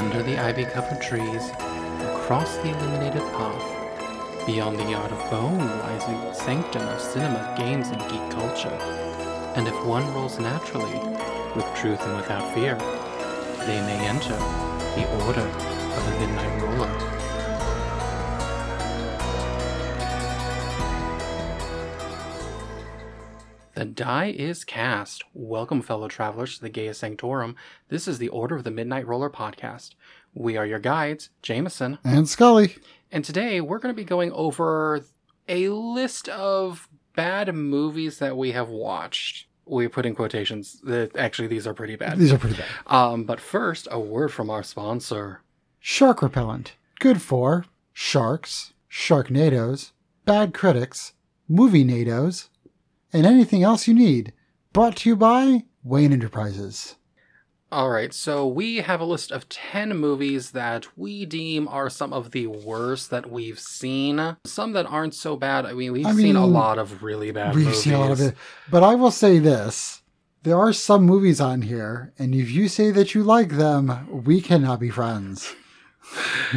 Under the ivy covered trees, across the illuminated path, beyond the yard of bone lies a sanctum of cinema, games, and geek culture. And if one rolls naturally, with truth and without fear, they may enter the Order of the Midnight Roller. Die is cast. Welcome, fellow travelers, to the Gaia Sanctorum. This is the Order of the Midnight Roller podcast. We are your guides, Jameson, And Scully. and today we're going to be going over a list of bad movies that we have watched. We put in quotations. that Actually, these are pretty bad. These are pretty bad. Um, but first, a word from our sponsor. Shark repellent. Good for sharks, sharknadoes, bad critics, movie nados, and anything else you need. Brought to you by Wayne Enterprises. All right, so we have a list of 10 movies that we deem are some of the worst that we've seen. Some that aren't so bad. I mean, we've I seen a lot of really bad movies. We've movies. seen a lot of it. But I will say this. There are some movies on here, and if you say that you like them, we cannot be friends.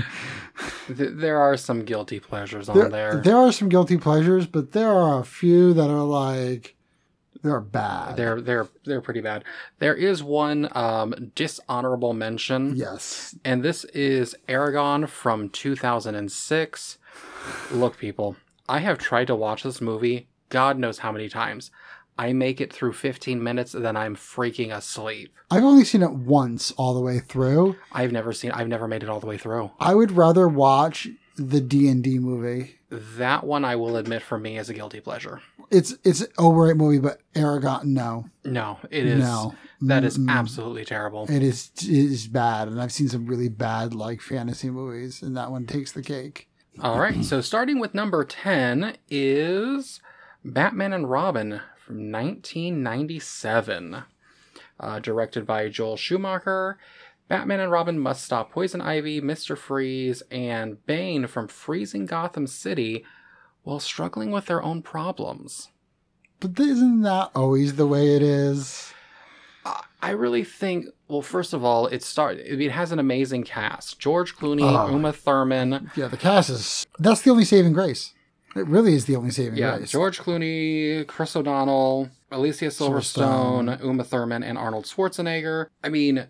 Th- there are some guilty pleasures on There, there. there are some guilty pleasures, but there are a few that are like they're bad. They're they're they're pretty bad. There is one um dishonorable mention. yes. And this is Eragon from 2006. Look, people, I have tried to watch this movie God knows how many times. I make it through 15 minutes, then I'm freaking asleep. I've only seen it once all the way through. I've never seen, I've never made it all the way through. I would rather watch the D and D movie. That one, I will admit, for me, is a guilty pleasure. It's it's an overrated movie, but Eragon, no, No, it is. no, That is absolutely terrible. It is it is bad, and I've seen some really bad like fantasy movies, and that one takes the cake. All right, so starting with number 10 is Batman and Robin from 1997. Uh, directed by Joel Schumacher. Batman and Robin must stop Poison Ivy, Mr. Freeze, and Bane from freezing Gotham City while struggling with their own problems. But isn't that always the way it is? I really think, well, first of all, it start. It has an amazing cast: George Clooney, Oh. Uma Thurman, Yeah, the cast is that's the only saving grace. It really is the only saving Yeah, grace. George Clooney, Chris O'Donnell, Alicia Silverstone, Uma Thurman, and Arnold Schwarzenegger. I mean,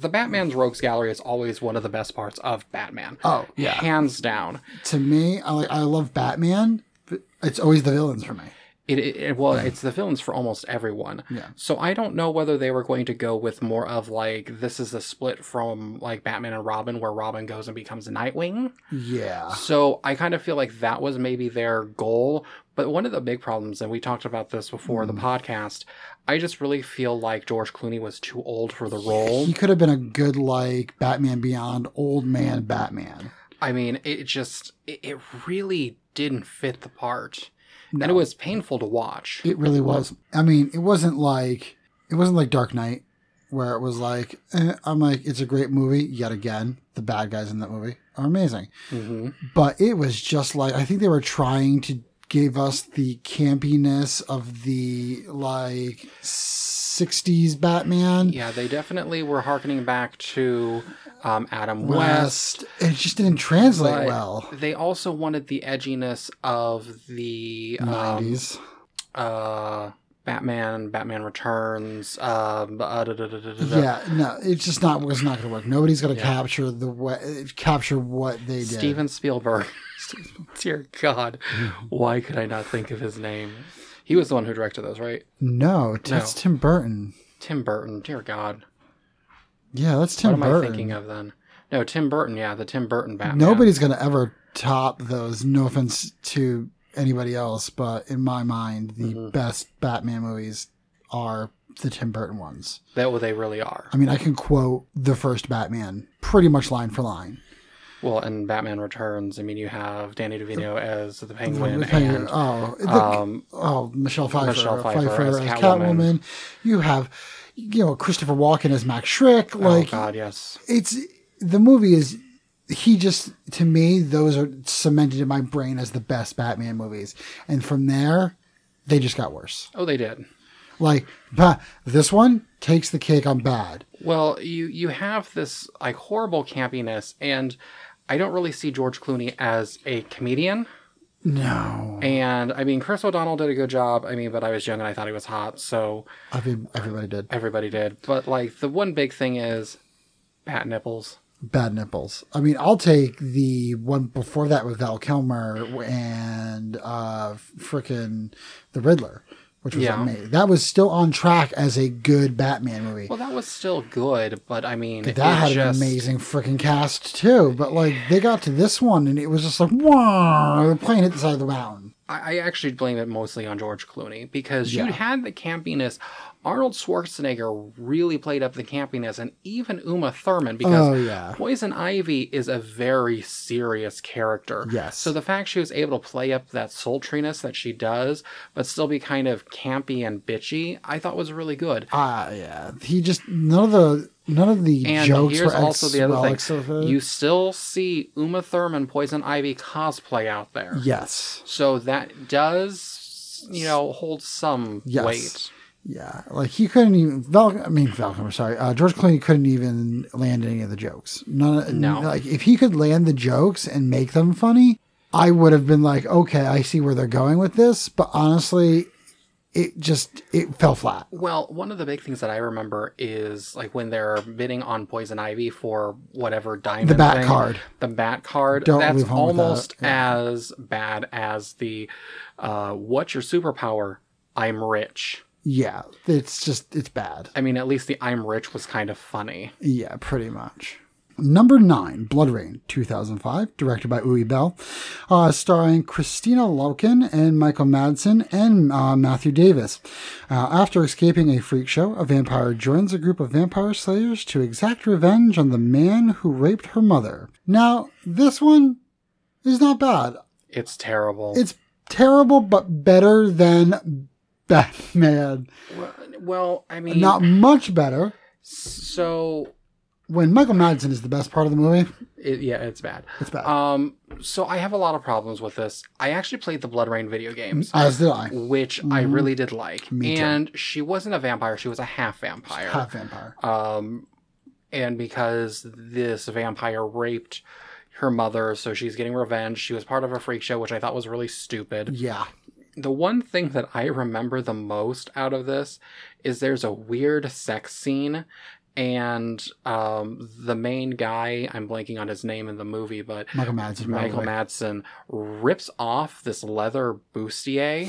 the Batman's Rogues Gallery is always one of the best parts of Batman. Oh yeah, Hands down. to me, I like I love Batman, but it's always the villains for me. It, it, it- well, it's the villains for almost everyone. Yeah. So I don't know whether they were going to go with more of like this is a split from like Batman and Robin, where Robin goes and becomes Nightwing. Yeah, So I kind of feel like that was maybe their goal. But one of the big problems, and we talked about this before the mm. podcast, I just really feel like George Clooney was too old for the role. he could have been a good like Batman Beyond, old man Batman. I mean, it just, it, it really didn't fit the part. No. And it was painful to watch. It really was. I mean, it wasn't like it wasn't like Dark Knight, where it was like eh, I'm like it's a great movie yet again. The bad guys in that movie are amazing, hmm but it was just like I think they were trying to give us the campiness of the like '60s Batman. Yeah, they definitely were harkening back to um, Adam West. West. It just didn't translate but well. They also wanted the edginess of the um, 90s. uh Batman, Batman Returns, uh, da, da, da, da, da, da. Yeah, no, it's just not. It's not going to work. Nobody's going to Yeah. capture the way, capture what they did. Steven Spielberg. Dear God, why could I not think of his name? He was the one who directed those, right? No, that's Tim Burton. Tim Burton. Dear God, Yeah, that's Tim Burton. what am I thinking of then? No, Tim Burton. Yeah, the Tim Burton Batman. Nobody's going to ever top those. No offense to anybody else, but in my mind, the Mhm. best Batman movies are the Tim Burton ones. That what they really are. I mean, I can quote the first Batman pretty much line for line. Well, and Batman Returns. I mean, you have Danny DeVito as the Penguin, The Penguin- and oh, the- um, oh, Michelle Pfeiffer, Michelle Pfeiffer Pfeiffer as as, Catwoman. Catwoman. You have, you know, Christopher Walken as Max Schreck. Oh, like, oh God, yes. it's the movie is he just to me those are cemented in my brain as the best batman movies and from there they just got worse Oh, they did. Like, but this one takes the cake on bad. Well, you you have this like horrible campiness, and I don't really see George Clooney as a comedian. No, And I mean, Chris O'Donnell did a good job. I mean, but I was young and I thought he was hot, so I mean everybody did everybody did. But like the one big thing is pat nipples. bad nipples. I mean, I'll take the one before that with Val Kilmer and uh frickin' the Riddler, which was Yeah. amazing. That was still on track as a good Batman movie. Well, that was still good, but I mean, that had just, an amazing freaking cast too. But like they got to this one and it was just like, wow, the plane hit the side of the mountain. I, I actually blame it mostly on George Clooney because Yeah. you had the campiness. Arnold Schwarzenegger really played up the campiness, and even Uma Thurman because Oh, yeah. Poison Ivy is a very serious character. Yes. So the fact she was able to play up that sultriness that she does, but still be kind of campy and bitchy, I thought was really good. Ah, yeah. He just none of the none of the And jokes here's were also the other thing: you still see Uma Thurman, Poison Ivy cosplay out there. yes. So that does, you know, hold some Yes. weight. Yeah, like he couldn't even. Val, I mean, Kilmer, sorry, uh, George Clooney couldn't even land any of the jokes. None. No. Like if he could land the jokes and make them funny, I would have been like, okay, I see where they're going with this. But honestly, it just it fell flat. Well, one of the big things that I remember is like when they're bidding on Poison Ivy for whatever diamond The bat thing, card. The bat card. Don't that's leave home with that. almost as bad as the uh, "What's your superpower?" I'm rich. Yeah, it's just it's bad. I mean, at least the "I'm rich" was kind of funny. Yeah, pretty much. Number nine, BloodRayne, 2005, directed by Uwe Boll, uh, starring Kristanna Loken and Michael Madsen and uh, Matthew Davis. Uh, after escaping a freak show, a vampire joins a group of vampire slayers to exact revenge on the man who raped her mother. Now, this one is not bad. It's terrible. It's terrible, but better than Batman. well, well, I mean, Not much better. so. When Michael Madsen is the best part of the movie, It, yeah, it's bad. it's bad. Um, so I have a lot of problems with this. I actually played the BloodRayne video games. As did I. which I really did like. Mm-hmm. Me too. and she wasn't a vampire; she was a half vampire. Half vampire. Um, and because this vampire raped her mother, so she's getting revenge. She was part of a freak show, which I thought was really stupid. Yeah. The one thing that I remember the most out of this is there's a weird sex scene. And um, the main guy, I'm blanking on his name in the movie, but Michael Madsen. Michael. Madsen rips off this leather bustier.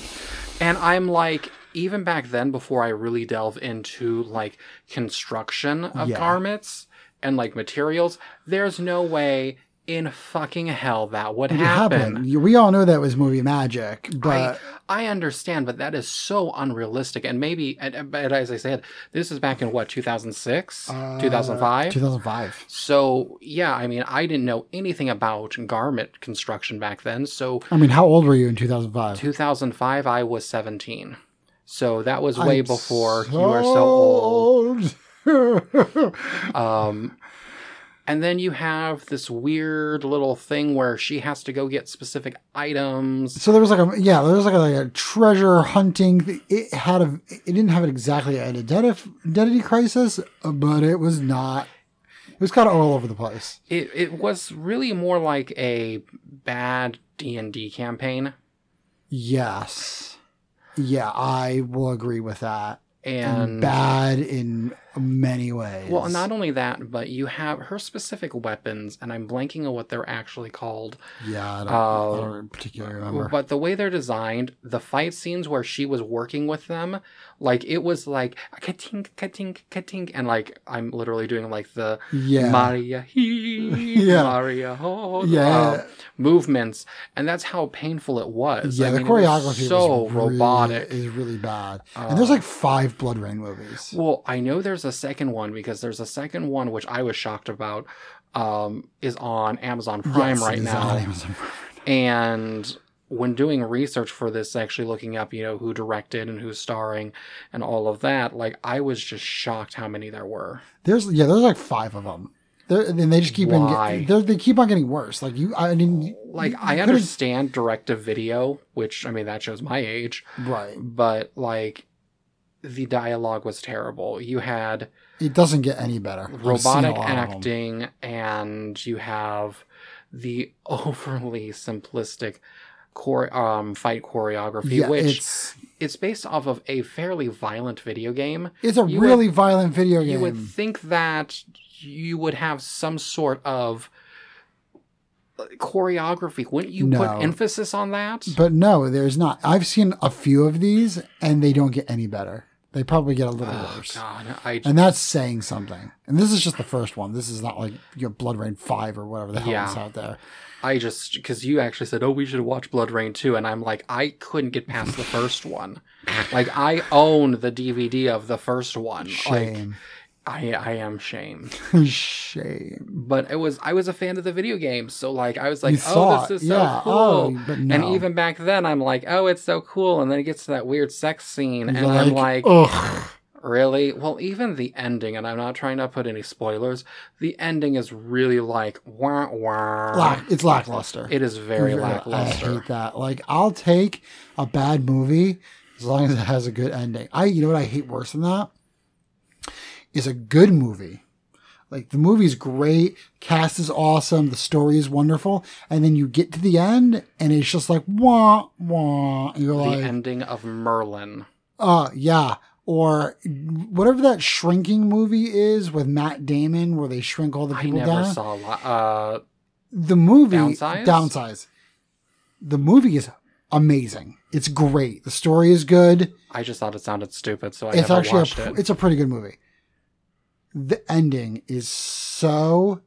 And I'm like, even back then, before I really delve into like construction of Yeah. garments and like materials, there's no way in fucking hell that would happen. We all know that was movie magic, but I, I understand, but that is so unrealistic. And maybe, and, but as I said, this is back in what, 2006? Uh, 2005? 2005. So, yeah, I mean, I didn't know anything about garment construction back then. So, I mean, how old were you in 2005? 2005, I was 17. So that was way I'm before you were so old. Um, and then you have this weird little thing where she has to go get specific items. so there was like a yeah, there was like a, like a treasure hunting. It had a it didn't have exactly an identity identity crisis, but it was not. It was kind of all over the place. It, it was really more like a bad D&D campaign. Yes, yeah, I will agree with that. And bad in many ways. Well, not only that, but you have her specific weapons, and I'm blanking on what they're actually called. Yeah, I don't, Uh, I don't particularly remember. But the way they're designed, the fight scenes where she was working with them, like it was like ka-tink, ka-tink, ka-tink, and like I'm literally doing like the Yeah. Maria he, Yeah. Maria ho, Yeah. uh, movements, and that's how painful it was. yeah, I the mean, was choreography so was really, robotic. is really bad. and there's like five BloodRayne movies. Well, I know there's a second one because there's a second one which I was shocked about. Um, is on Amazon Prime Yes, right now, on Amazon Prime. and when doing research for this, actually looking up, you know, who directed and who's starring and all of that, like I was just shocked how many there were. There's yeah, there's like five of them. They're, and they just keep on Why? get, they're- they keep on getting worse. Like you, I didn't Like you I could've- understand direct to video, which I mean that shows my age, right. but like the dialogue was terrible. You had It doesn't get any better. I've seen a robotic lot of them. acting and you have the overly simplistic chore- um, fight choreography, Yeah, which it's it's based off of a fairly violent video game. it's a you really violent video game. You would think that you would have some sort of choreography. Wouldn't you No. put emphasis on that? But no, there's not. I've seen a few of these and they don't get any better. They probably get a little Oh, worse. God, I And that's saying something. And this is just the first one. This is not like your BloodRayne 5 or whatever the hell Yeah. is out there. I just because you actually said, "Oh, we should watch BloodRayne 2. and I'm like, I couldn't get past the first one. Like, I own the DVD of the first one. Like, Shame. I I am shamed, Shame. but it was I was a fan of the video game, so like I was like, You oh, thought, this is so yeah, oh, cool. oh, but And even back then, I'm like, oh, it's so cool, and then it gets to that weird sex scene, and You're I'm like, ugh. Really? Well, even the ending, and I'm not trying to put any spoilers, the ending is really like wah wah. Lack, it's lackluster. It is very I lackluster. hate that. Like, I'll take a bad movie as long as it has a good ending. I, you know what I hate worse than that? Is a good movie. Like, the movie's great, cast is awesome, the story is wonderful, and then you get to the end, and it's just like, wah, wah. And you're The like, ending of Merlin. uh, yeah. Or whatever that shrinking movie is with Matt Damon, where they shrink all the I people never down. saw. Uh, the movie Downsize? downsize the movie is amazing it's great the story is good I just thought it sounded stupid, so I it's never actually watched a, it. it's a pretty good movie the ending is so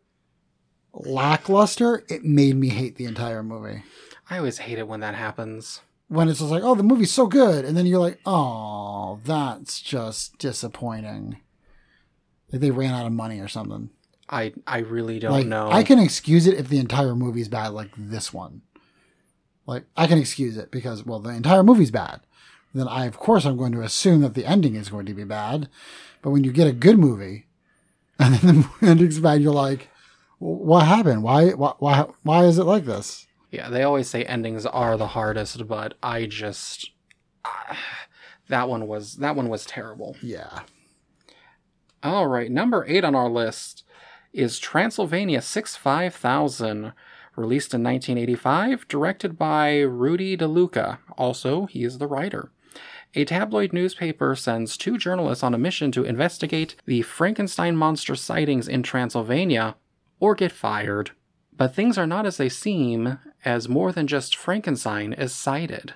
lackluster it made me hate the entire movie I always hate it when that happens. when it's just like oh the movie's so good and then you're like oh that's just disappointing like they ran out of money or something I I really don't like know. I can excuse it if the entire movie's bad, like this one. Like I can excuse it because well, the entire movie's bad. Then I of course I'm going to assume that the ending is going to be bad. But when you get a good movie, and then the ending's bad, you're like, what happened? Why why why why is it like this? Yeah, they always say endings are the hardest, but I just ah, that one was that one was terrible. Yeah. All right, number eight on our list is Transylvania 6-5000, released in 1985, directed by Rudy DeLuca. Also, he is the writer. A tabloid newspaper sends two journalists on a mission to investigate the Frankenstein monster sightings in Transylvania or get fired. But things are not as they seem, as more than just Frankenstein is sighted.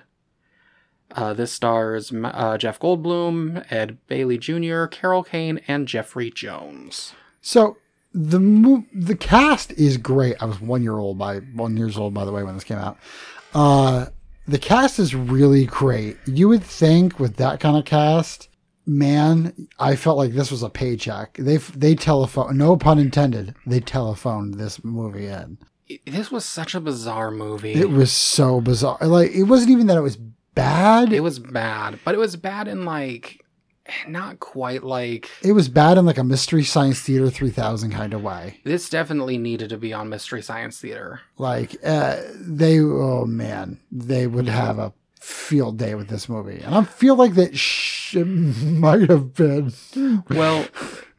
Uh, this stars uh, Jeff Goldblum, Ed Begley Jr., Carol Kane, and Jeffrey Jones. So the mo- the cast is great. I was one year old by one years old by the way when this came out. Uh, the cast is really great. You would think with that kind of cast, man, I felt like this was a paycheck. They they telephone, no pun intended. They telephoned this movie in. This was such a bizarre movie. It was so bizarre. Like it wasn't even that it was bad. It was bad, but it was bad in like not quite like It was bad in like a mystery science theater 3000 kind of way. this definitely needed to be on Mystery Science Theater. Like uh, they, oh man, they would have a field day with this movie, and I feel like that sh- might have been. Well,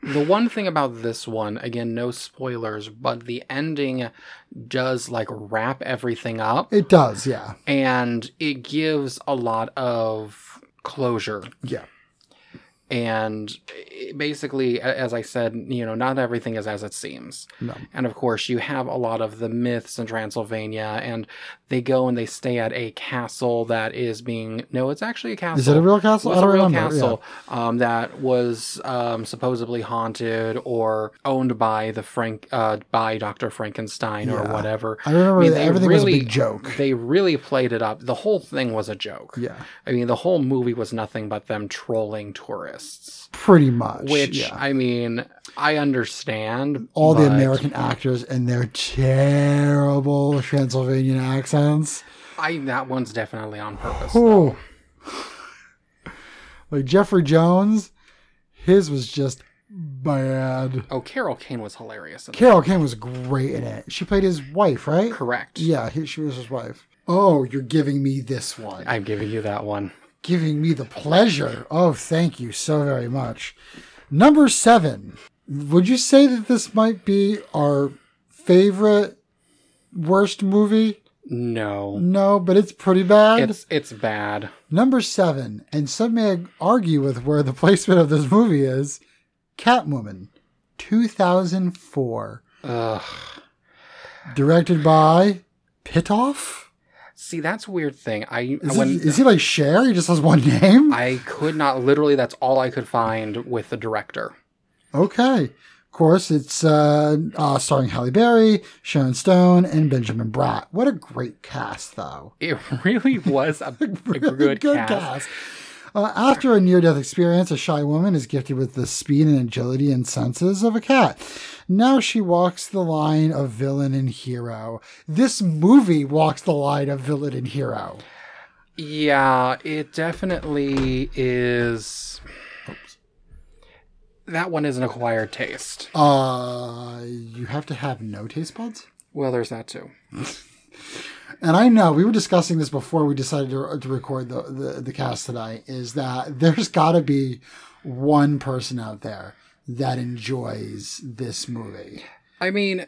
the one thing about this one, again, no spoilers, but the ending does like wrap everything up It does, yeah, and it gives a lot of closure. yeah, And basically, as I said, you know, not everything is as it seems. no, And of course, you have a lot of the myths in Transylvania, and they go and they stay at a castle that is being no, it's actually a castle. is it a real castle? was I a don't real remember. castle um, that was um, supposedly haunted or owned by the Frank uh, by Doctor Frankenstein or whatever. I remember that they everything was a big joke. They really played it up. The whole thing was a joke. Yeah, I mean, the whole movie was nothing but them trolling tourists. pretty much. Which yeah. I mean, I understand. all the American actors and their terrible Transylvanian accents. I that one's definitely on purpose. Oh, like Jeffrey Jones, his was just bad. Oh, Carol Kane was hilarious. Carol Kane was great in it. She played his wife, right? Correct. Yeah, he, she was his wife. Oh, you're giving me this one. I'm giving you that one. giving me the pleasure. Oh, thank you so very much. Number seven. Would you say that this might be our favorite worst movie? No. No, but it's pretty bad. It's it's bad. Number seven, and some may argue with where the placement of this movie is Catwoman, 2004. Ugh. Directed by Pitof? See, that's a weird thing. I Is, when he, he like Cher? He just has one name? I could not literally. That's all I could find with the director. Okay. Of course, it's uh, uh, starring Halle Berry, Sharon Stone, and Benjamin Bratt. What a great cast, though. It really was a, a Really good, cast. Uh, after a near death experience, a shy woman is gifted with the speed and agility and senses of a cat. Now she walks the line of villain and hero. This movie walks the line of villain and hero. Yeah, it definitely is. That one is an acquired taste. Uh, you have to have no taste buds? Well, there's that too. and I know we were discussing this before we decided to, to record the, the, the cast tonight, is that there's got to be one person out there that enjoys this movie. I mean,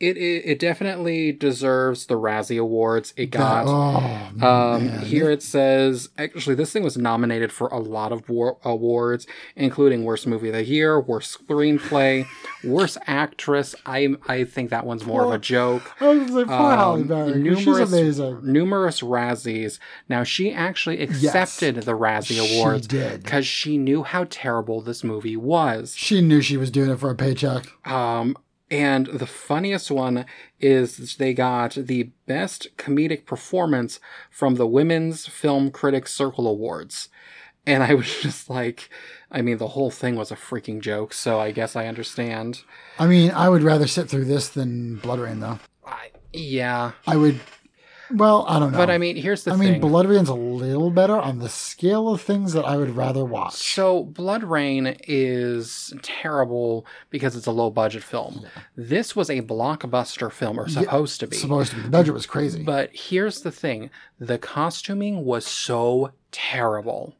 it it, it definitely deserves the Razzie Awards. It got. oh, Um, here it says, actually, this thing was nominated for a lot of war- awards, including Worst Movie of the Year, Worst Screenplay, Worst Actress. I I think that one's more of a joke. I was like, poor Halle Um, Berry. 'cause She's numerous- amazing. Numerous Razzies. Now, she actually accepted the Razzie She Awards because she knew how terrible this movie was. She knew she was doing it for a paycheck. Um, and the funniest one is they got the best comedic performance from the Women's Film Critics Circle Awards. And I was just like, I mean, the whole thing was a freaking joke, so I guess I understand. I mean, I would rather sit through this than BloodRayne, though. I, yeah. I would. Well, I don't know. But I mean, here's the I thing. mean, Blood Rain's a little better on the scale of things that I would rather watch. So, BloodRayne is terrible because it's a low budget film. This was a blockbuster film, or supposed to be. Supposed to be. The budget was crazy. But here's the thing the costuming was so terrible.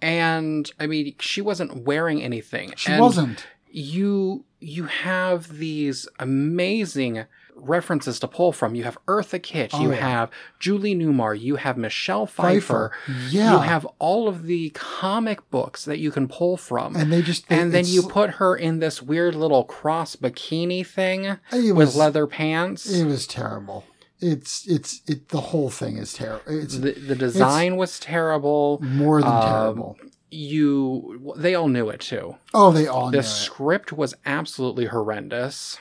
And I mean, she wasn't wearing anything. she and wasn't. You you have these amazing references to pull from. You have Eartha Kitt, Oh, you yeah. have Julie Newmar, you have Michelle Pfeiffer, Pfeiffer. Yeah. you have all of the comic books that you can pull from. and they just. and then you put her in this weird little cross bikini thing it with was, leather pants. It was terrible. It's it's it. The whole thing is terrible. It's the, the design was terrible. more than um, terrible. You, they all knew it too. Oh, they all knew The script was absolutely horrendous.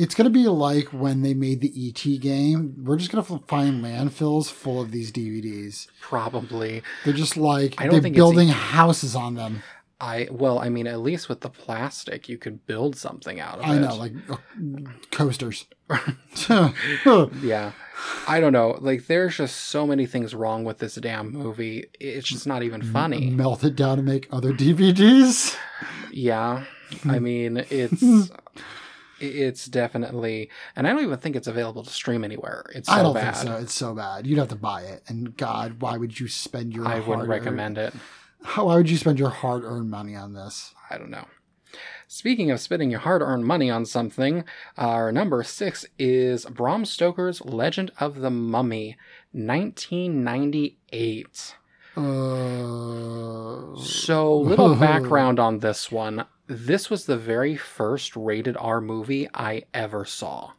It's gonna be like when they made the ET game. We're just gonna find landfills full of these DVDs. Probably, They're just like they're building houses on them. I well, I mean, at least with the plastic, you could build something out of I it. I know, like uh, coasters. yeah, I don't know. Like, there's just so many things wrong with this damn movie. It's just not even funny. Melt it down to make other DVDs. Yeah, I mean, it's. It's definitely, and I don't even think it's available to stream anywhere. It's so I don't bad. think so. It's so bad. You'd have to buy it. And God, why would you spend your? I wouldn't recommend it. How, why would you spend your hard-earned money on this? I don't know. Speaking of spending your hard earned money on something, our number six is Bram Stoker's Legend of the Mummy, 1998. Uh, So, little background on this one. This was the very first rated R movie I ever saw.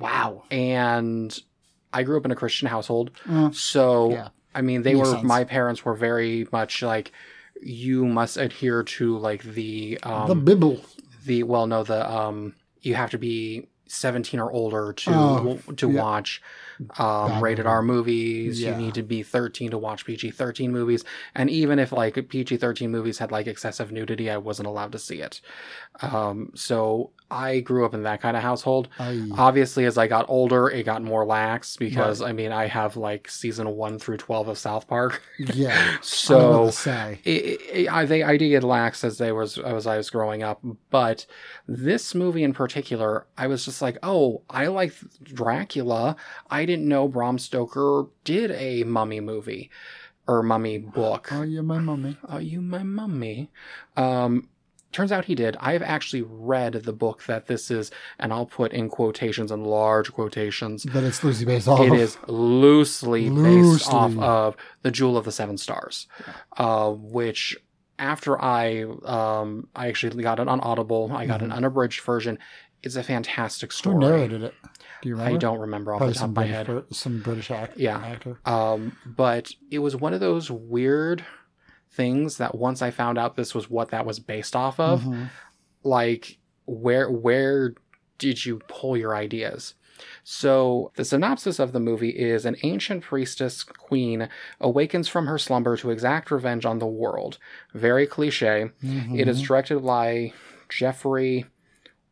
wow. And I grew up in a Christian household. Uh, So, Yeah. I mean, they Makes were, sense. my parents were very much like, you must adhere to like the, um, the Bible. the well no the um you have to be 17 or older to Oh, to yeah. watch um rated. R movies Yeah. you need to be 13 to watch PG-13 movies and even if like PG-13 movies had like excessive nudity I wasn't allowed to see it um so I grew up in that kind of household I, obviously as I got older it got more lax because I mean I have like season 1 through 12 of South Park yeah. I so say. it, it, I think I did get lax as they was as I was growing up, but this movie in particular, I was just like, oh, I like Dracula. I didn't know Bram Stoker did a mummy movie or mummy book. Oh, you're my mummy. Are you my mummy? Um, turns out he did. I've actually read the book that this is, and I'll put in quotations and large quotations. That it's loosely based off. It of. loosely, based off of the Jewel of the Seven Stars, uh, which after I um, I actually got it on Audible. I got an unabridged version. It's a fantastic Mm-hmm. Who story. narrated it? Do you remember? I don't remember off Probably the top some of my British, head. some British act- Yeah. actor. Um, but it was one of those weird things that once I found out this was what that was based off of, Mhm. like where where did you pull your ideas? So the synopsis of the movie is an ancient priestess queen awakens from her slumber to exact revenge on the world. Very cliche. Mhm. It is directed by Jeffrey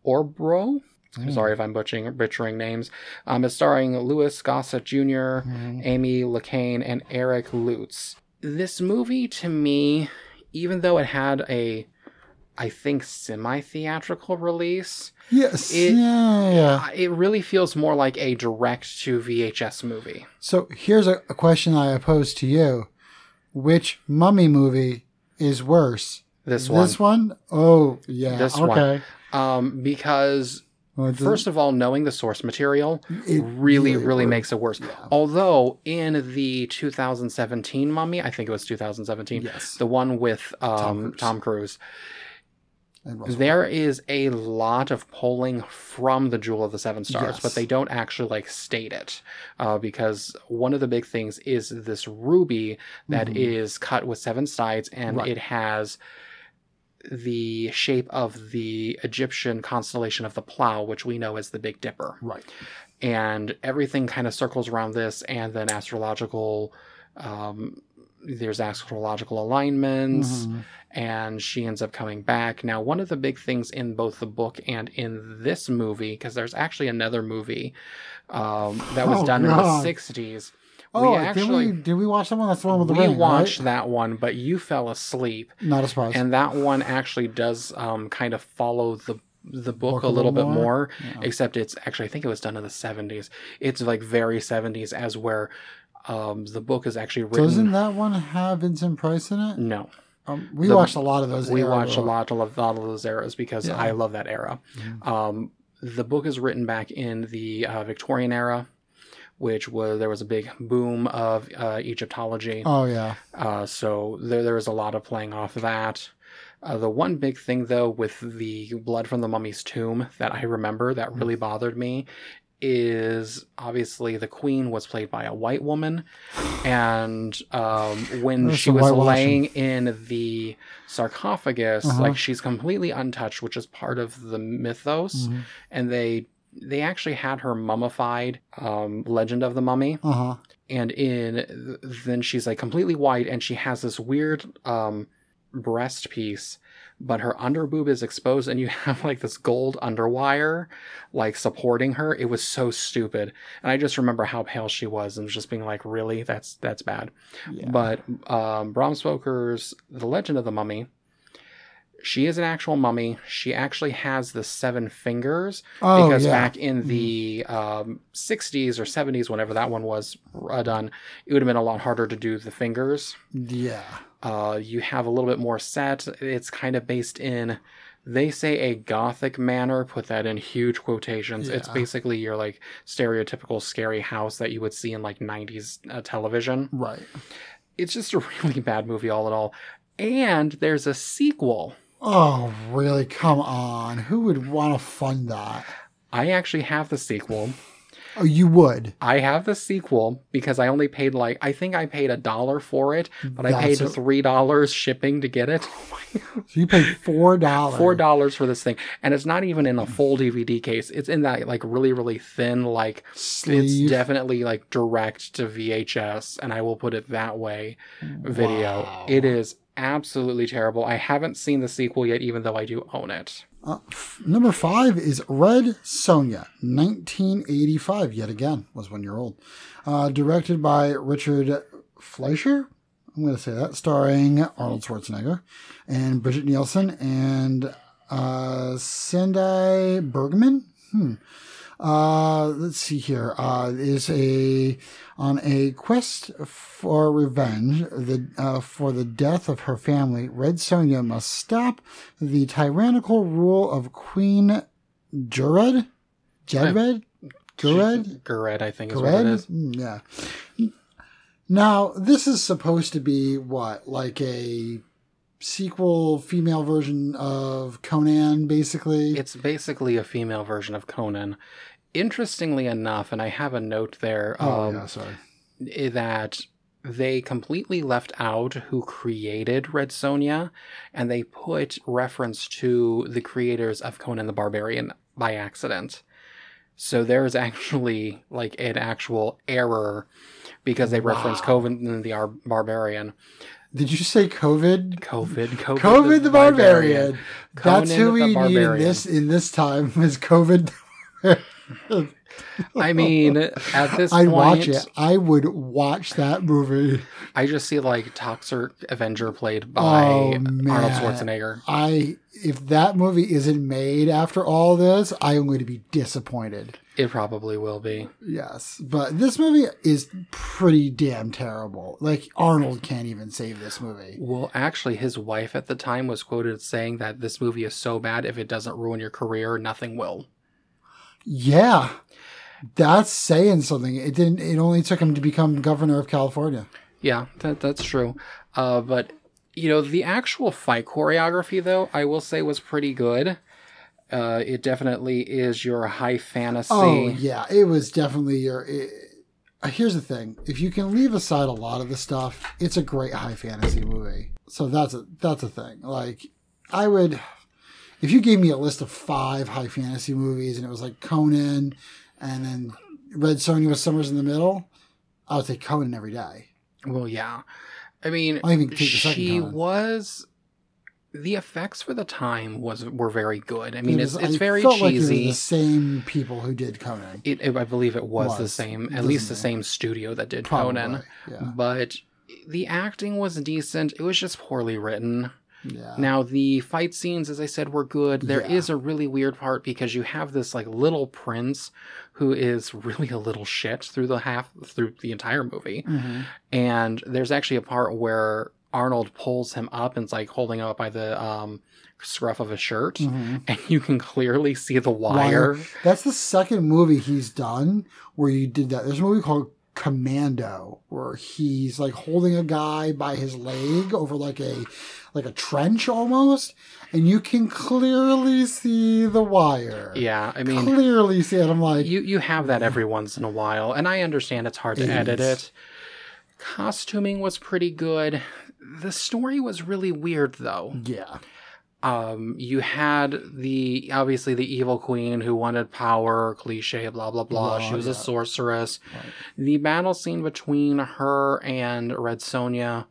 Obrow. I'm Mm. sorry if I'm butchering, butchering names. Um, it's starring Louis Gossett Jr., Mhm. Amy Locane, and Eric Lutes. This movie, to me, even though it had a, I think, semi theatrical release, Yes. it- yeah, yeah. uh, it really feels more like a direct to VHS movie. So here's a, a question I pose to you: Which mummy movie is worse? This one. This one? Oh, yeah. This one. okay. Um, because, Well, first of all, knowing the source material really, really works. makes it worse. Although, in the 2017 Mummy, I think it was 2017, Yes. the one with um, Tom Tom, Cruise. Cruise. And Russell. There is a lot of pulling from the Jewel of the Seven Stars, Yes. but they don't actually like state it uh, because one of the big things is this ruby that is Mhm. cut with seven sides and Right. it has the shape of the Egyptian constellation of the plow, which we know as the Big Dipper Right. and everything kind of circles around this and then astrological um, there's astrological alignments Mhm. and she ends up coming back now one of the big things in both the book and in this movie because there's actually another movie um, that was Oh, done God. in the 60s Oh, we did we did we watch that one? That's the one with the we ring, watched right? that one but you fell asleep Not a surprise. and that one actually does um, kind of follow the the book, Book a little bit more, Yeah. except it's actually I think it was done in the 70s. It's like very 70s as where um, the book is actually written. Doesn't that one have Vincent Price in it? no, Um, we The- watched a lot of those. we era- watched a lot, a lot, a lot of those eras because Yeah. I love that era. Mhm. Um, the book is written back in the uh, Victorian era, which was there was a big boom of uh, Egyptology. Oh yeah. Uh, so there, there was a lot of playing off of that. Uh, the one big thing, though, with the blood from the mummy's tomb that I remember that really bothered me is obviously the queen was played by a white woman, and um, when There's she was laying in the sarcophagus, Uh-huh. like she's completely untouched, which is part of the mythos, Mhm. and they they actually had her mummified. Um, Legend of the Mummy Uh huh. and in then she's like completely white and she has this weird um breast piece but her underboob is exposed and you have like this gold underwire like supporting her it was so stupid and i just remember how pale she was and just being like really that's that's bad Yeah. but um bram stoker's the legend of the mummy she is an actual mummy she actually has the seven fingers oh because yeah. back in the um, 60s or 70s, whenever that one was uh, done, it would have been a lot harder to do the fingers. yeah. Uh, you have a little bit more set. It's kind of based in, they say a gothic manner, put that in huge quotations. It's basically your like stereotypical scary house that you would see in like 90s uh, television. Right. It's just a really bad movie, all in all. And there's a sequel. Oh really? Come on. Who would want to fund that? I actually have the sequel. Oh, you would. I have the sequel because I only paid like I think I paid a dollar for it, but I paid a- three dollars shipping to get it. Oh so you paid four dollars. Four dollars for this thing, and it's not even in a full DVD case. It's in that like really really thin like Sleeve. it's definitely like direct to VHS, and I will put it that way. Video. Wow. It is absolutely terrible. I haven't seen the sequel yet, even though I do own it. Uh, f- number five is Red Sonja, 1985. Yet again, was one year old. Uh, directed by Richard Fleischer. I'm going to say that. Starring Arnold Schwarzenegger and Brigitte Nielsen and uh, Sandahl Bergman. Hmm. Uh, let's see here. Uh, is a on a quest for revenge the uh, for the death of her family. Red Sonja must stop the tyrannical rule of Queen Jured. Jedred. Gured. Gured, I think is what it is. Mm, Yeah. Now this is supposed to be what like a sequel female version of Conan, basically. It's basically a female version of Conan. Interestingly enough, and I have a note there oh um, yeah, sorry. that they completely left out who created Red Sonja, and they put reference to the creators of Conan the Barbarian by accident. So there's actually like an actual error because they reference Wow. Conan the Ar- Barbarian. Did you say COVID? COVID, COVID, COVID the, Barbarian. That's who we need in this in this time is COVID. I mean, at this point I'd point, watch it. I would watch that movie. I just see like Toxic Avenger played by Oh, Arnold. Schwarzenegger. I if that movie isn't made after all this, I am going to be disappointed. It probably will be. Yes, but this movie is pretty damn terrible. Like Arnold can't even save this movie. Well, actually, his wife at the time was quoted saying that this movie is so bad, if it doesn't ruin your career, nothing will. Yeah. That's saying something. It didn't it only took him to become governor of California. Yeah, that, that's true. Uh, but, you know, the actual fight choreography, though, I will say was pretty good. Uh, it definitely is your high fantasy. Oh yeah, it was definitely your. It, uh, here's the thing: if you can leave aside a lot of the stuff, it's a great high fantasy movie. So that's a that's a thing. Like I would, if you gave me a list of five high fantasy movies and it was like Conan, and then Red Sonja was somewhere in the middle, I would take Conan every day. Well, yeah. I mean, I'll even take the second she Conan. was. The effects for the time was were very good. I mean, It it's was- it's I very felt like it was cheesy. the same people who did Conan. It, it- I believe it was, the same, at least the matter. same studio that did Probably, Conan. yeah. But the acting was decent. It was just poorly written. Yeah. Now the fight scenes, as I said, were good. There is Yeah. a really weird part because you have this like little prince who is really a little shit through the half through the entire movie, Mhm. and there's actually a part where Arnold pulls him up and's like holding him up by the um, scruff of a shirt, Mhm. and you can clearly see the wire. That's the second movie he's done where you did that. There's a movie called Commando where he's like holding a guy by his leg over like a like a trench almost, and you can clearly see the wire. Yeah, I mean, clearly see it. I'm like, you you have that every once in a while and i understand it's hard to It edit is. it costuming was pretty good the story was really weird though yeah, um you had the obviously the evil queen who wanted power cliche blah blah blah Blah, she was yeah. a sorceress Right. the battle scene between her and red sonja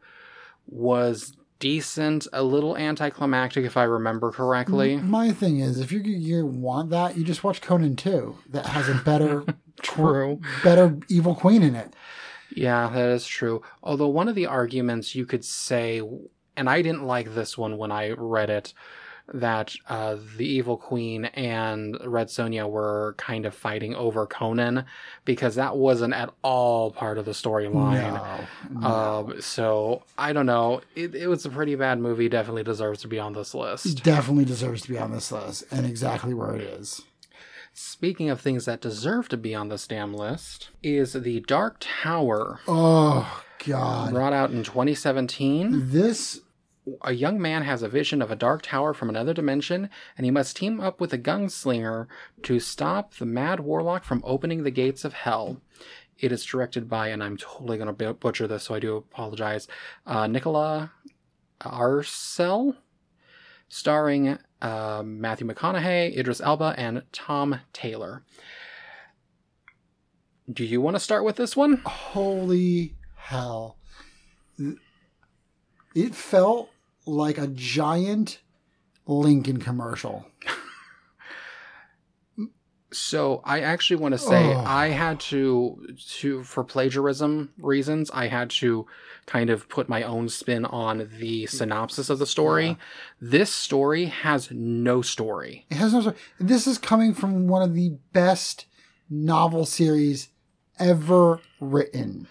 was decent a little anticlimactic if i remember correctly My thing is, if you you want that, you just watch Conan 2. That has a better, True. better evil queen in it. Yeah, that is true. Although one of the arguments you could say, and I didn't like this one when I read it, that uh, the evil queen and Red Sonja were kind of fighting over Conan because that wasn't at all part of the storyline. No, no. Um, so I don't know. It, it was a pretty bad movie. Definitely deserves to be on this list. definitely deserves to be on this list, and exactly where it is. Speaking of things that deserve to be on this damn list, is the Dark Tower, Oh God, brought out in 2017. this a young man has a vision of a dark tower from another dimension, and he must team up with a gunslinger to stop the mad warlock from opening the gates of hell. It is directed by, and I'm totally going to butcher this, so I do apologize, uh, Nicola Arcel, starring uh, Matthew McConaughey, Idris Elba, and Tom Taylor. Do you want to start with this one? holy hell! It felt like a giant Lincoln commercial. So I actually want to say Oh. I had to to for plagiarism reasons I had to kind of put my own spin on the synopsis of the story. Yeah. This story has no story. It has no. story. This is coming from one of the best novel series ever written.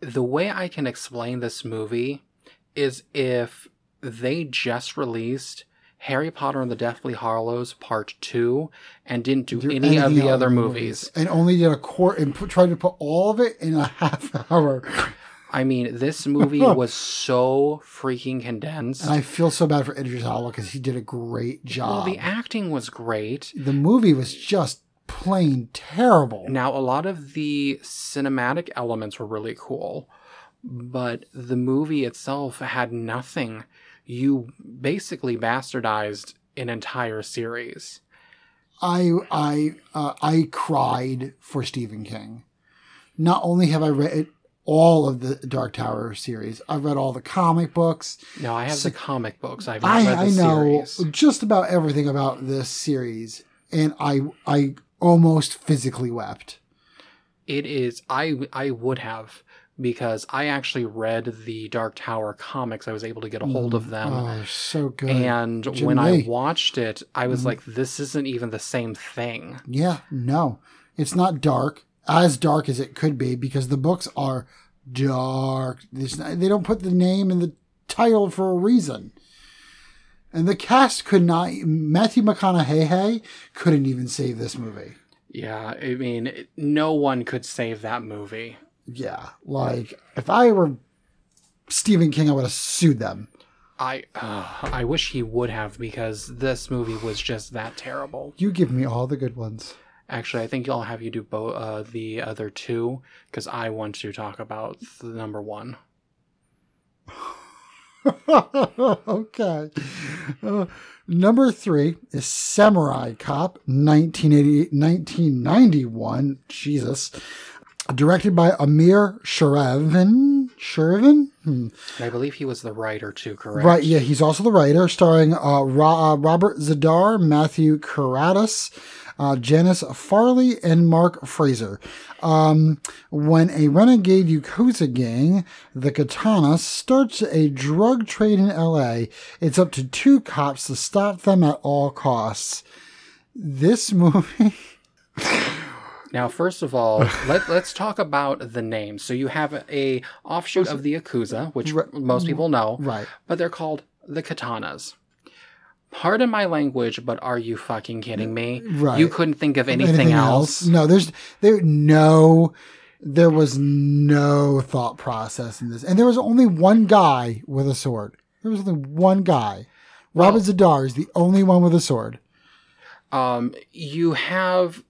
The way I can explain this movie is if they just released Harry Potter and the Deathly Hallows Part 2 and didn't do, Do any of the other other movies. and only did a court and put, tried to put all of it in a half hour. I mean, this movie was so freaking condensed. And I feel so bad for Idris Elba because he did a great job. well, the acting was great. the movie was just plain terrible. Now, a lot of the cinematic elements were really cool, but the movie itself had nothing. You basically bastardized an entire series. I I uh, I cried for Stephen King. Not only have I read all of the Dark Tower series, I've read all the comic books. No, I have So- the comic books. I've I, read the I know series. just about everything about this series, and I I almost physically wept. It is. I I would have because I actually read the Dark Tower comics. I was able to get a hold of them. Oh, they're so good. And Jim when Lee. I watched it, I was Mhm. like, this isn't even the same thing. Yeah, no, it's not dark as dark as it could be because the books are dark. They don't put the name in the title for a reason. And the cast could not. Matthew McConaughey couldn't even save this movie. Yeah, I mean, no one could save that movie. Yeah, like if I were Stephen King, I would have sued them. I uh, I wish he would have because this movie was just that terrible. You give me all the good ones. Actually, I think I'll have you do both uh, the other two because I want to talk about the number one. okay. Uh, number three is Samurai Cop, 1988, 1991. Jesus. Directed by Amir Sherevin. Sherevin? Hmm. I believe he was the writer too, correct? Right, yeah, he's also the writer, starring uh, Ra- uh, Robert Z'Dar, Matthew Karedas, uh, Janis Farley, and Mark Frazer. Um, when a renegade Yakuza gang, the Katana, starts a drug trade in LA, it's up to two cops to stop them at all costs. This movie. Now, first of all, let, let's talk about the name. So you have a offshoot of the Yakuza, which Right. most people know, Right. but they're called the Katanas. Pardon my language, but are you fucking kidding me? Right. You couldn't think of anything, else. No, there's there no there was no thought process in this. And there was only one guy with a sword. There was only one guy. Robert Z'Dar is the only one with a sword. Um, you have,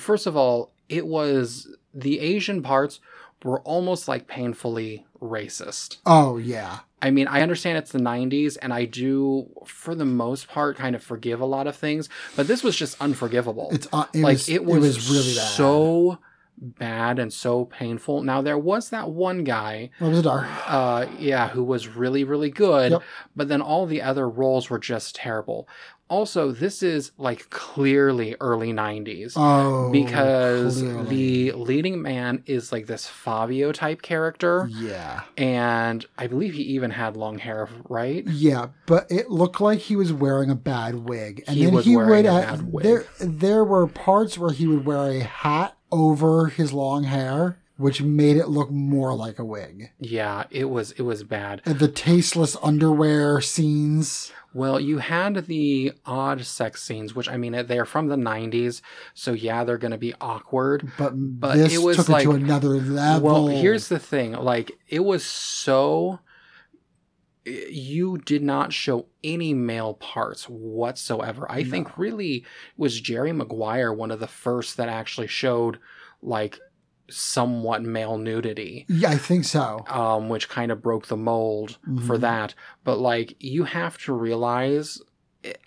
first of all, it was the Asian parts were almost like painfully racist. Oh yeah. I mean, I understand it's the 90s, and I do, for the most part, kind of forgive a lot of things, but this was just unforgivable. It's uh, it like was it was, really bad. so bad and so painful. Now there was that one guy, uh, yeah, who was really really good, Yep. but then all the other roles were just terrible. Also, this is like clearly early 90s. Oh, because clearly. the leading man is like this Fabio type character, yeah. and I believe he even had long hair, right? Yeah, but it looked like he was wearing a bad wig, and He then was he wearing would. a uh, bad wig. There, there were parts where he would wear a hat over his long hair, which made it look more like a wig. Yeah, it was it was bad. And the tasteless underwear scenes. Well, you had the odd sex scenes, which I mean, they're from the 90s, so yeah, they're going to be awkward. But, But this it was took like- it to another level. Well, here's the thing like, it was so. You did not show any male parts whatsoever. I think really was Jerry Maguire one of the first that actually showed like somewhat male nudity. yeah, I think so. um, which kind of broke the mold for Mhm. that. But like, you have to realize,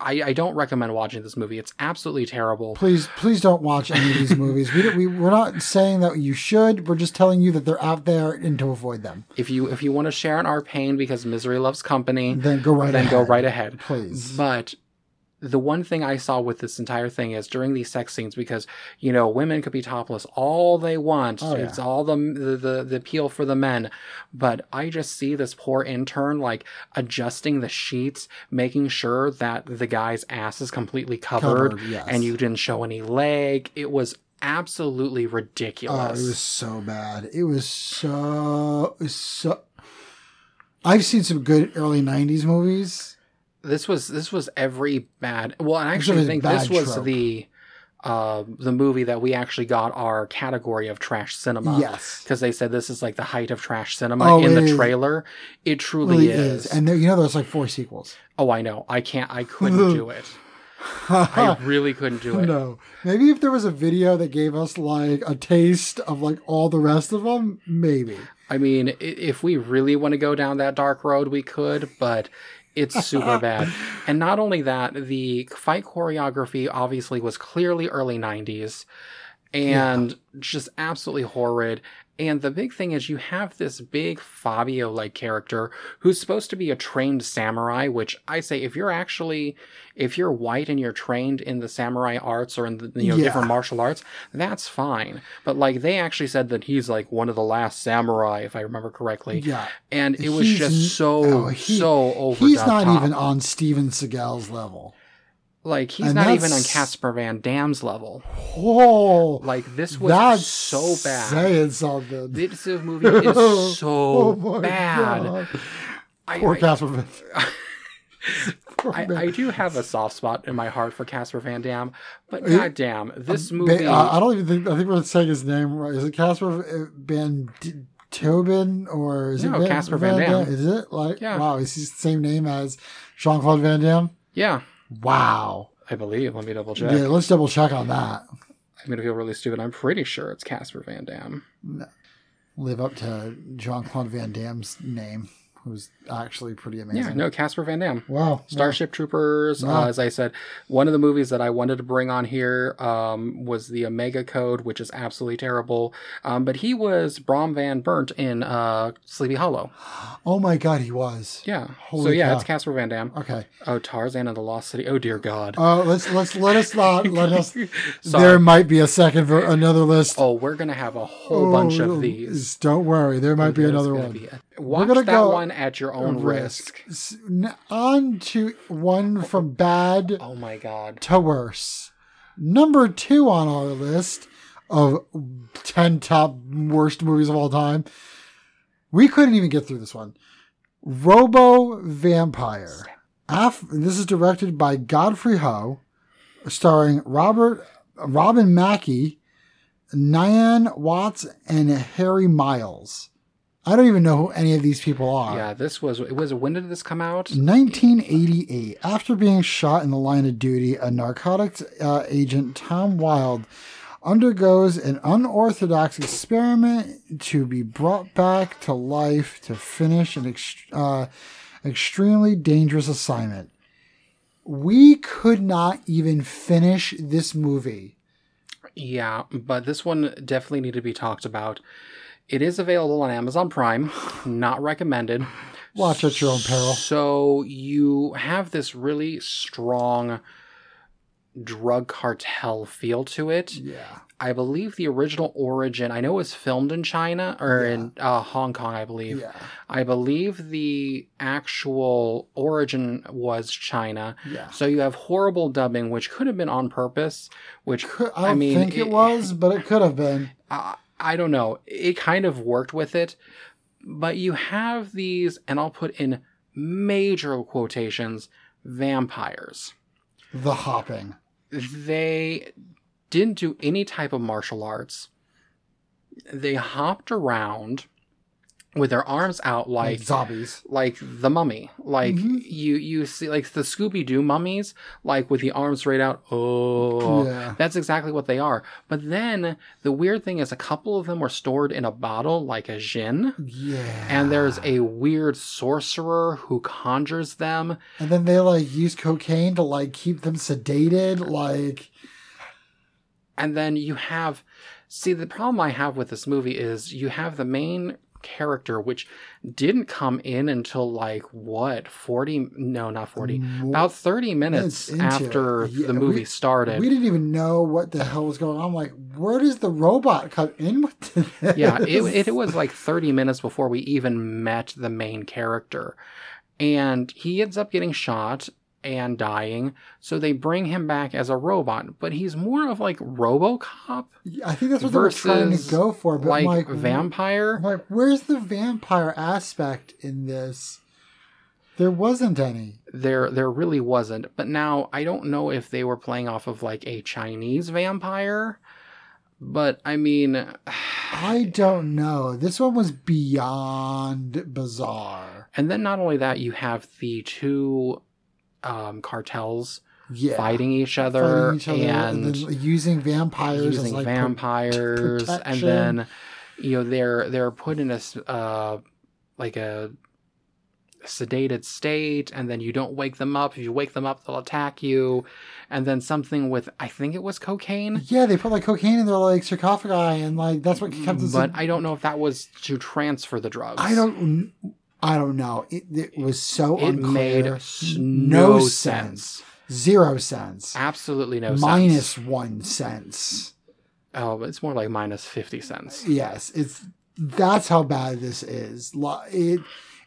I, I don't recommend watching this movie. It's absolutely terrible. Please, please don't watch any of these movies. We, we we're not saying that you should. We're just telling you that they're out there and to avoid them. If you if you want to share in our pain because misery loves company, Then go right then ahead. go right ahead. please. But the one thing I saw with this entire thing is during these sex scenes, because you know women could be topless all they want. Oh, yeah. It's all the, the the the appeal for the men. But I just see this poor intern like adjusting the sheets, making sure that the guy's ass is completely covered, Covered, yes. and you didn't show any leg. It was absolutely ridiculous. Oh, it was so bad. It was so so. I've seen some good early '90s movies. This was this was every bad. Well, I actually think this was trope. the uh, the movie that we actually got our category of trash cinema. Yes. because they said this is like the height of trash cinema Oh, in the is. trailer. It truly Really is. is, and there, you know, there's like four sequels. oh, I know. I can't. I couldn't do it. I really couldn't do it. no, maybe if there was a video that gave us like a taste of like all the rest of them, maybe. I mean, if we really want to go down that dark road, we could, but it's super bad. And not only that, the fight choreography obviously was clearly early 90s and just absolutely horrid. And the big thing is, you have this big Fabio like character who's supposed to be a trained samurai, which I say, if you're actually, if you're white and you're trained in the samurai arts or in the you know Yeah. different martial arts, that's fine. But like they actually said that he's like one of the last samurai, if I remember correctly. Yeah, And it was He's just so oh, he- so over. he's not top. even on Steven Seagal's level. Like he's and not even on Casper Van Dam's level. Oh, Like this was that's so bad. Saying something. This movie is so Oh bad. God. I, Poor I- Casper Van. I. I do have a soft spot in my heart for Casper Van Dam, but Uh, goddamn, this movie. uh, I don't even think I think we're saying his name right. Is it Casper Van Tobin or is No, it Van, Casper Van Dam. Is it like Yeah. wow? Is he the same name as Jean Claude Van Damme? yeah, Wow. I believe. Let me double check. Yeah, let's double check on that. I'm gonna feel really stupid. I'm pretty sure it's Casper Van Dam. Live up to Jean Claude Van Damme's name, who's actually pretty amazing. Yeah, no, Casper Van Dam. Wow. Starship Troopers. Wow. Uh, as I said, one of the movies that I wanted to bring on here um, was the Omega Code, which is absolutely terrible. Um, but he was Brom Van Brunt in uh, Sleepy Hollow. Oh my God, he was. Yeah. so yeah, cow. it's Casper Van Dam. Okay. Oh, Tarzan and the Lost City. Oh dear God. Uh, let's let's let us not let us. There might be a second ver- another list. Oh, we're gonna have a whole bunch Oh, of these. Don't worry, there might be another one. be a- Watch gonna that go- one at your own risk. N- On to one from bad Oh my God. to worse. Number two on our list of 10 top worst movies of all time. We couldn't even get through this one. Robo Vampire. Af- this is directed by Godfrey Ho, starring Robert Robin Mackay, Nian Watts, and Harry Myles. I don't even know who any of these people are. Yeah, this was. It was. When did this come out? 1988. After being shot in the line of duty, a narcotics uh, agent, Tom Wild undergoes an unorthodox experiment to be brought back to life to finish an uh, extremely dangerous assignment. We could not even finish this movie. Yeah, but this one definitely need to be talked about. It is available on Amazon Prime. Not recommended. Watch at your own peril. So you have this really strong drug cartel feel to it. Yeah. I believe the original origin, I know it was filmed in China or in uh, Hong Kong, I believe. Yeah. I believe the actual origin was China. Yeah. So you have horrible dubbing, which could have been on purpose, which Could- I I mean, think it, was, but it could have been. I, I don't know. It kind of worked with it, but you have these, and I'll put in major quotations, vampires. The hopping. They didn't do any type of martial arts. They hopped around with their arms out Like like zombies. like the mummy. Like Mhm. you you see like the Scooby Doo mummies, like with the arms straight out. Oh, Yeah. that's exactly what they are. But then the weird thing is, a couple of them were stored in a bottle, like a gin. Yeah. And there's a weird sorcerer who conjures them. And then they like use cocaine to like keep them sedated. Like, And then you have, see, the problem I have with this movie is you have the main character, which didn't come in until like what, 40? No, not 40. Mo- About 30 minutes after. Yeah, the movie we- started. we didn't even know what the hell was going on. I'm like, where does the robot come in with this? yeah, it, it was like 30 minutes before we even met the main character. And he ends up getting shot. And dying, so they bring him back as a robot. But he's more of like RoboCop I think that's what they were trying to go for, but like, like vampire. Like, where's the vampire aspect in this? There wasn't any. There, there really wasn't. But now I don't know if they were playing off of like a Chinese vampire. But I mean, I don't know. This one was beyond bizarre. and then not only that, you have the two um, cartels Yeah. fighting each other, Fighting each other and, and using vampires using like pro- vampires, and then you know they're they're put in a uh, like a sedated state, and then you don't wake them up. If you wake them up, they'll attack you, and then something with I think it was cocaine. Yeah, they put like cocaine in their like sarcophagi, and like that's what kept us. But I don't know if that was to transfer the drugs. I don't. I don't know. It, it was so It unclear. made no sense. Zero sense. Absolutely no Minus sense. one sense. Oh, it's more like minus fifty cents. Yes, it's that's how bad this is. It,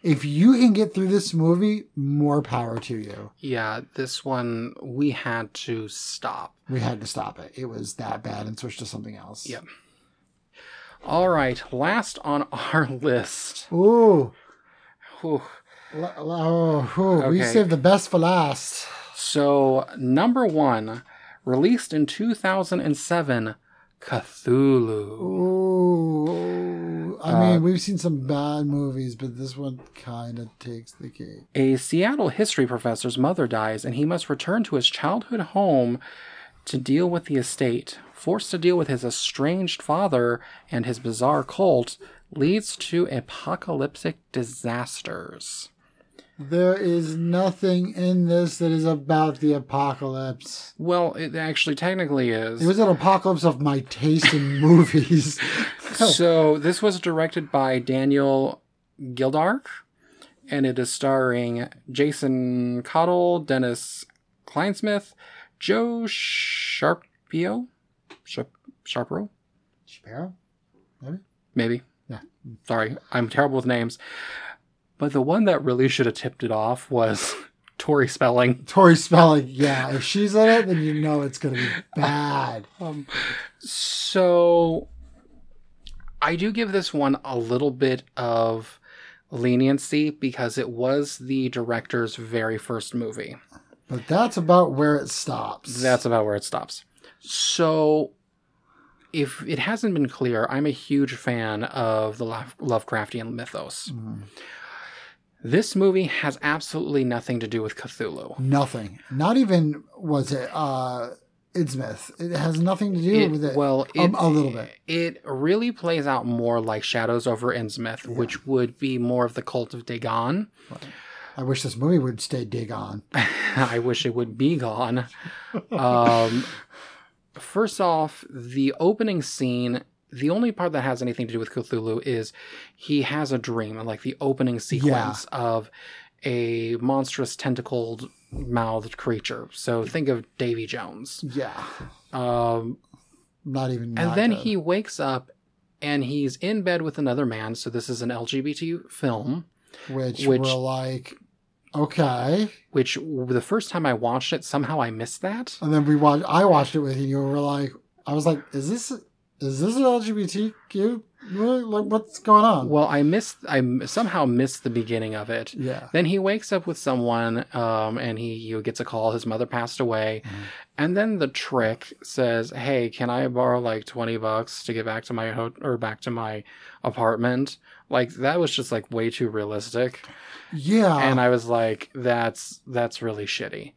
if you can get through this movie, more power to you. Yeah, this one we had to stop. We had to stop it. It was that bad and switch to something else. Yep. All right, last on our list. Ooh. Whew. Oh, ooh, we saved the best for last. So, number one, released in 2007, Cthulhu. Ooh. I Uh, mean, we've seen some bad movies, but this one kind of takes the cake. A Seattle history professor's mother dies, and he must return to his childhood home to deal with the estate. Forced to deal with his estranged father and his bizarre cult, leads to apocalyptic disasters. There is nothing in this that is about the apocalypse. Well, it actually technically is. It was an apocalypse of my taste in movies. So this was directed by Daniel Gildark, and it is starring Jason Cottle, Dennis Kleinsmith, Joe Sharpio, Sharp, Sharpro? Maybe? maybe. Sorry, I'm terrible with names. But the one that really should have tipped it off was Tori Spelling. Tori Spelling, yeah. If she's in it, then you know it's going to be bad. Um, so I do give this one a little bit of leniency because it was the director's very first movie. But that's about where it stops. That's about where it stops. So if it hasn't been clear, I'm a huge fan of the Lovecraftian mythos. Mhm. This movie has absolutely nothing to do with Cthulhu. nothing. Not even was it uh Idsmith. It has nothing to do It- with it. Well, it, Um, a little bit. It really plays out more like Shadows over Innsmouth, which would be more of the cult of Dagon. I wish this movie would stay Dagon. I wish it would be gone. Um, first off, the opening scene, the only part that has anything to do with Cthulhu is he has a dream, and like the opening sequence of a monstrous tentacled mouthed creature. So think of Davy Jones. Yeah. Um, Not even and not then good. he wakes up and he's in bed with another man. So this is an LGBT film. which, which- were like okay. Which the first time I watched it, somehow I missed that. And then we watched I watched it with you, and you were like I was like, is this is this an LGBTQ? Really? Like what's going on? Well, I missed. I somehow missed the beginning of it. yeah. Then he wakes up with someone, um, and he, he gets a call. His mother passed away, Mhm. and then the trick says, "Hey, can I borrow like twenty bucks to get back to my ho- or back to my apartment?" Like that was just like way too realistic, Yeah. and I was like, "That's that's really shitty."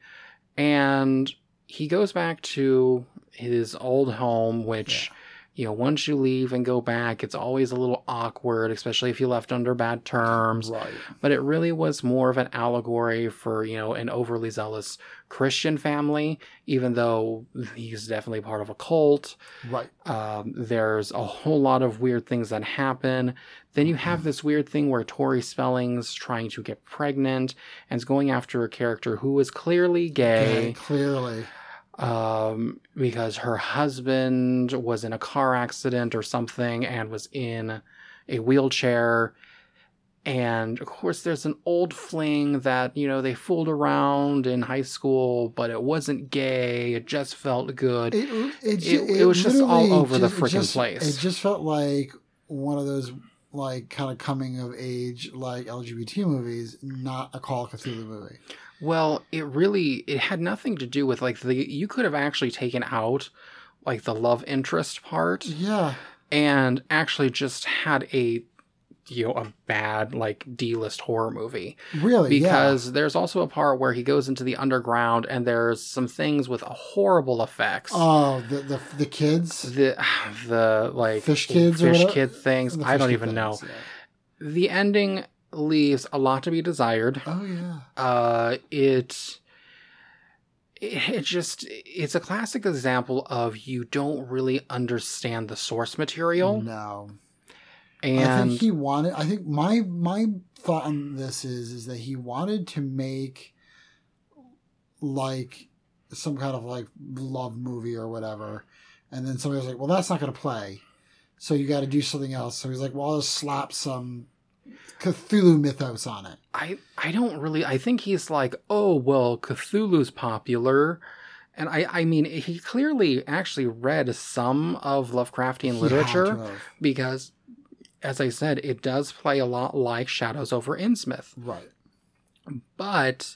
And he goes back to his old home, which you know, once you leave and go back, it's always a little awkward, especially if you left under bad terms. right. But it really was more of an allegory for, you know, an overly zealous Christian family, even though he's definitely part of a cult. Right. Um, there's a whole lot of weird things that happen. Then you have this weird thing where Tori Spelling's trying to get pregnant and is going after a character who is clearly gay clearly. Um, because her husband was in a car accident or something and was in a wheelchair. And of course, there's an old fling that, you know, they fooled around in high school, but it wasn't gay. It just felt good. It, it, It- it was just all over the just- it frickin' just- place. It just felt like one of those like kind of coming of age like LGBT movies, not a Call of Cthulhu movie. Well, it really it had nothing to do with like the you could have actually taken out like the love interest part Yeah, and actually just had a you know a bad like D-list horror movie really. because there's also a part where he goes into the underground and there's some things with horrible effects. Oh, the the the kids, the the like Fish kids fish kid things. I don't even kid know. yeah. The ending leaves a lot to be desired. Oh yeah. uh it it just it's a classic example of you don't really understand the source material No. I and think he wanted. I think my my thought on this is is that he wanted to make like some kind of like love movie or whatever, and then somebody was like, "Well, that's not going to play, so you got to do something else." So he's like, "Well, I'll just slap some Cthulhu mythos on it." i i don't really i think he's like oh well cthulhu's popular and i i mean he clearly actually read some of lovecraftian literature because as i said it does play a lot like shadows over innsmouth right? but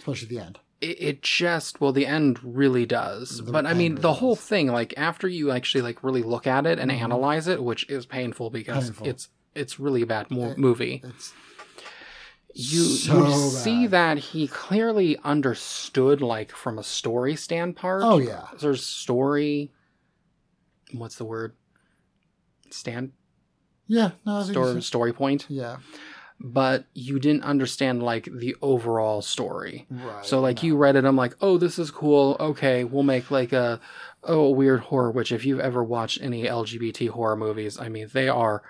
Especially the end. it, it just well the end really does The but i mean the whole does. thing like after you actually like really look at it and Mhm. analyze it which is painful because Painful. it's it's really a bad mo- movie It's you so you see that he clearly understood like from a story standpoint Oh yeah. there's story what's the word stand Yeah. No. Story story point Yeah. but you didn't understand like the overall story Right. So like no. you read it, I'm like, oh, this is cool. Okay, we'll make like a oh a weird horror. Which if you've ever watched any LGBT horror movies, I mean they are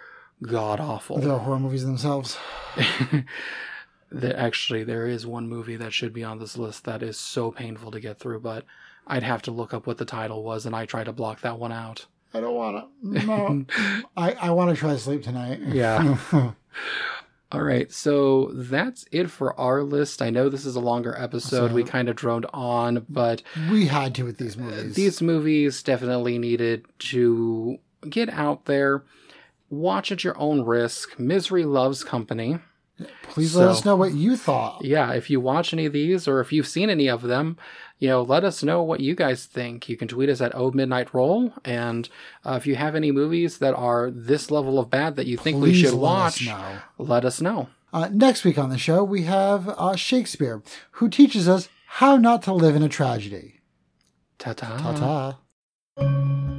god awful. the horror movies themselves. that actually there is one movie that should be on this list that is so painful to get through, but I'd have to look up what the title was, and I try to block that one out. I don't want to. No. I, I want to try to sleep tonight. Yeah. All right, so that's it for our list. I know this is a longer episode. we uh-huh. kind of droned on, but we had to with these movies. these movies definitely needed to get out there. Watch at your own risk. Misery loves company. Please let us know what you thought. Yeah, if you watch any of these or if you've seen any of them, you know, let us know what you guys think. You can tweet us at Oh Midnight Roll, and uh, if you have any movies that are this level of bad that you think we Please should let watch, Us know. let us know. Uh, next week on the show, we have uh, Shakespeare, who teaches us how not to live in a tragedy. Ta ta. Ta ta.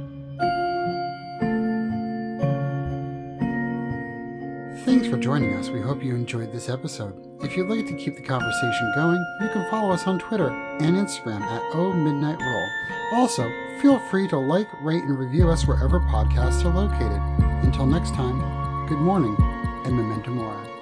Thanks for joining us. We hope you enjoyed this episode. If you'd like to keep the conversation going, you can follow us on Twitter and Instagram at O Midnight Roll. Also, feel free to like, rate, and review us wherever podcasts are located. Until next time, good morning and memento mori.